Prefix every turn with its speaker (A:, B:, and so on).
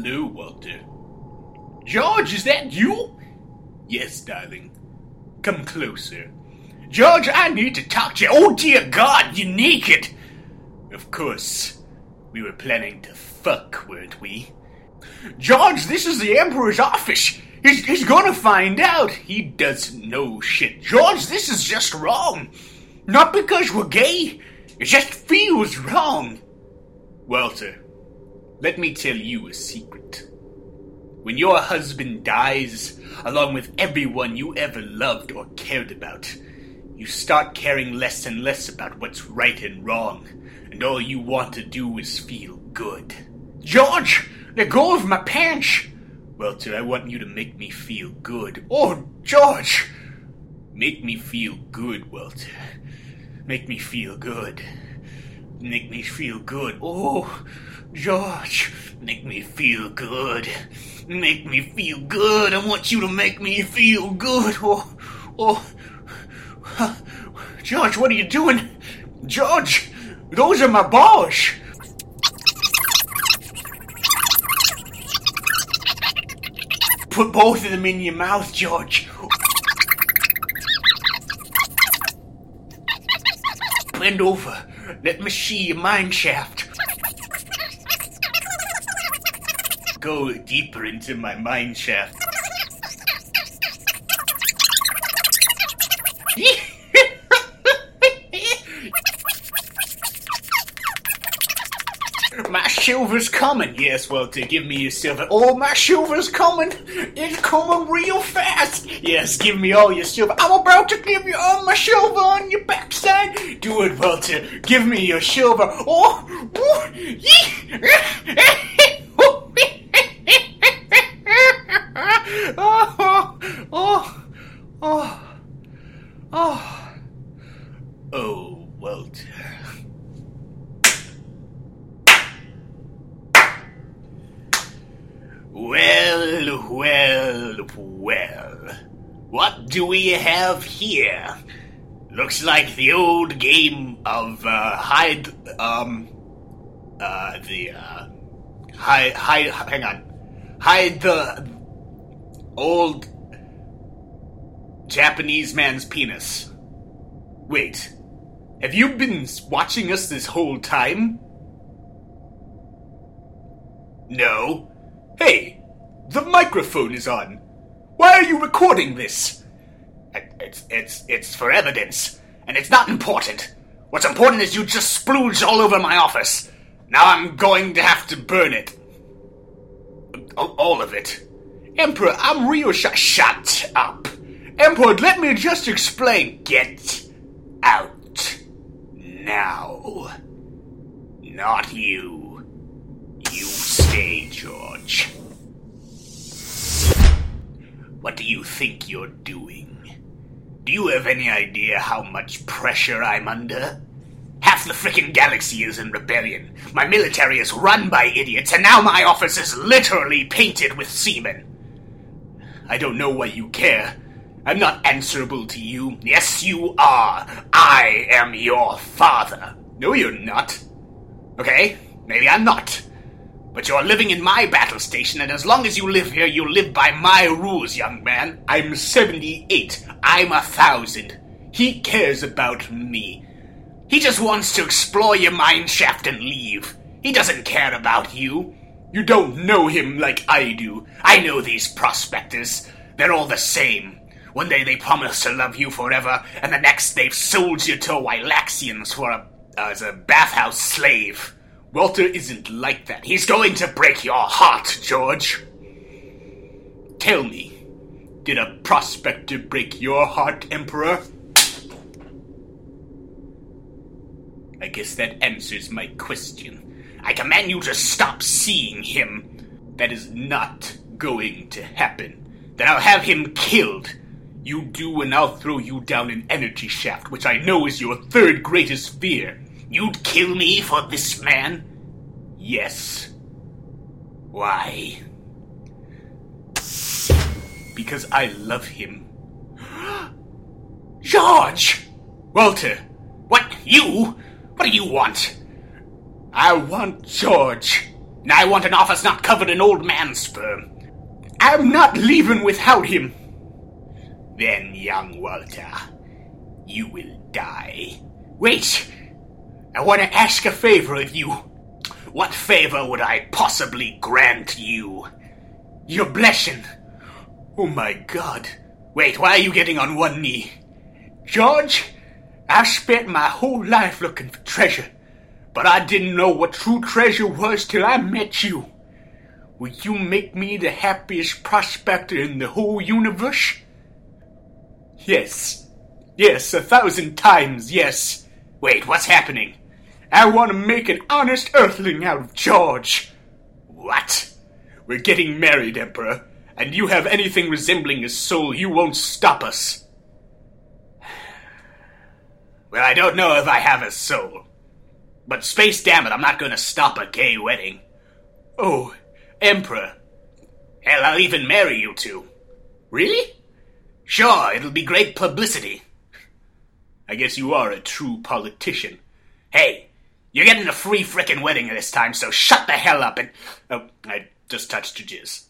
A: Hello, Walter. George, is that you? Yes, darling. Come closer. George, I need to talk to you. Oh, dear God, you're naked. Of course. We were planning to fuck, weren't we? George, this is the Emperor's office. He's, he's gonna find out. He doesn't know shit. George, this is just wrong. Not because we're gay. It just feels wrong. Walter, let me tell you a secret. When your husband dies, along with everyone you ever loved or cared about, you start caring less and less about what's right and wrong, and all you want to do is feel good. George, let go of my pants! Walter, I want you to make me feel good. Oh, George! Make me feel good, Walter. Make me feel good. Make me feel good. Oh, George, make me feel good. Make me feel good. I want you to make me feel good. Oh, oh. George, what are you doing? George, those are my balls. Put both of them in your mouth, George. Bend over. Let me see your mine shaft. Go deeper into my mine shaft. My silver's coming. Yes, Walter, give me your silver. Oh, my silver's coming. It's coming real fast. Yes, give me all your silver. I'm about to give you all my silver on your backside. Do it, Walter. Give me your silver. Oh, oh, oh, oh, oh, oh, oh, Walter. Well, well, well. What do we have here? Looks like the old game of uh, hide. Um. Uh, the uh, hide, hide. Hang on, hide the old Japanese man's penis. Wait, have you been watching us this whole time? No. Hey, the microphone is on. Why are you recording this? It- It's it's it's for evidence, and it's not important. What's important is you just splooged all over my office. Now I'm going to have to burn it. All all of it. Emperor, I'm real sh- Shut up. Emperor, let me just explain. Get out. Now. Not you. You stay, George. What do you think you're doing? Do you have any idea how much pressure I'm under? Half the frickin' galaxy is in rebellion. My military is run by idiots, and now my office is literally painted with semen. I don't know why you care. I'm not answerable to you. Yes, you are. I am your father. No, you're not. Okay, maybe I'm not. But you're living in my battle station, and as long as you live here, you live by my rules, young man. I'm 78. I'm a thousand. He cares about me. He just wants to explore your mine shaft and leave. He doesn't care about you. You don't know him like I do. I know these prospectors. They're all the same. One day they promise to love you forever, and the next they've sold you to Wylaxians for a as a bathhouse slave. Walter isn't like that. He's going to break your heart, George. Tell me, did a prospector break your heart, Emperor? I guess that answers my question. I command you to stop seeing him. That is not going to happen. Then I'll have him killed. You do, and I'll throw you down an energy shaft, which I know is your third greatest fear. You'd kill me for this man? Yes. Why? Because I love him. George! Walter! What? You? What do you want? I want George. and I want an office not covered in old man sperm. I'm not leaving without him. Then, young Walter, you will die. Wait! I want to ask a favor of you. What favor would I possibly grant you? Your blessing. Oh my god. Wait, why are you getting on one knee? George, I've spent my whole life looking for treasure, but I didn't know what true treasure was till I met you. Will you make me the happiest prospector in the whole universe? Yes. Yes, a thousand times yes. Wait, what's happening? I want to make an honest earthling out of George. What? We're getting married, Emperor, and you have anything resembling a soul, you won't stop us. Well, I don't know if I have a soul. But space damn it, I'm not gonna stop a gay wedding. Oh, Emperor. Hell, I'll even marry you two. Really? Sure, it'll be great publicity. I guess you are a true politician. Hey, you're getting a free frickin' wedding this time, so shut the hell up and. Oh, I just touched your jizz.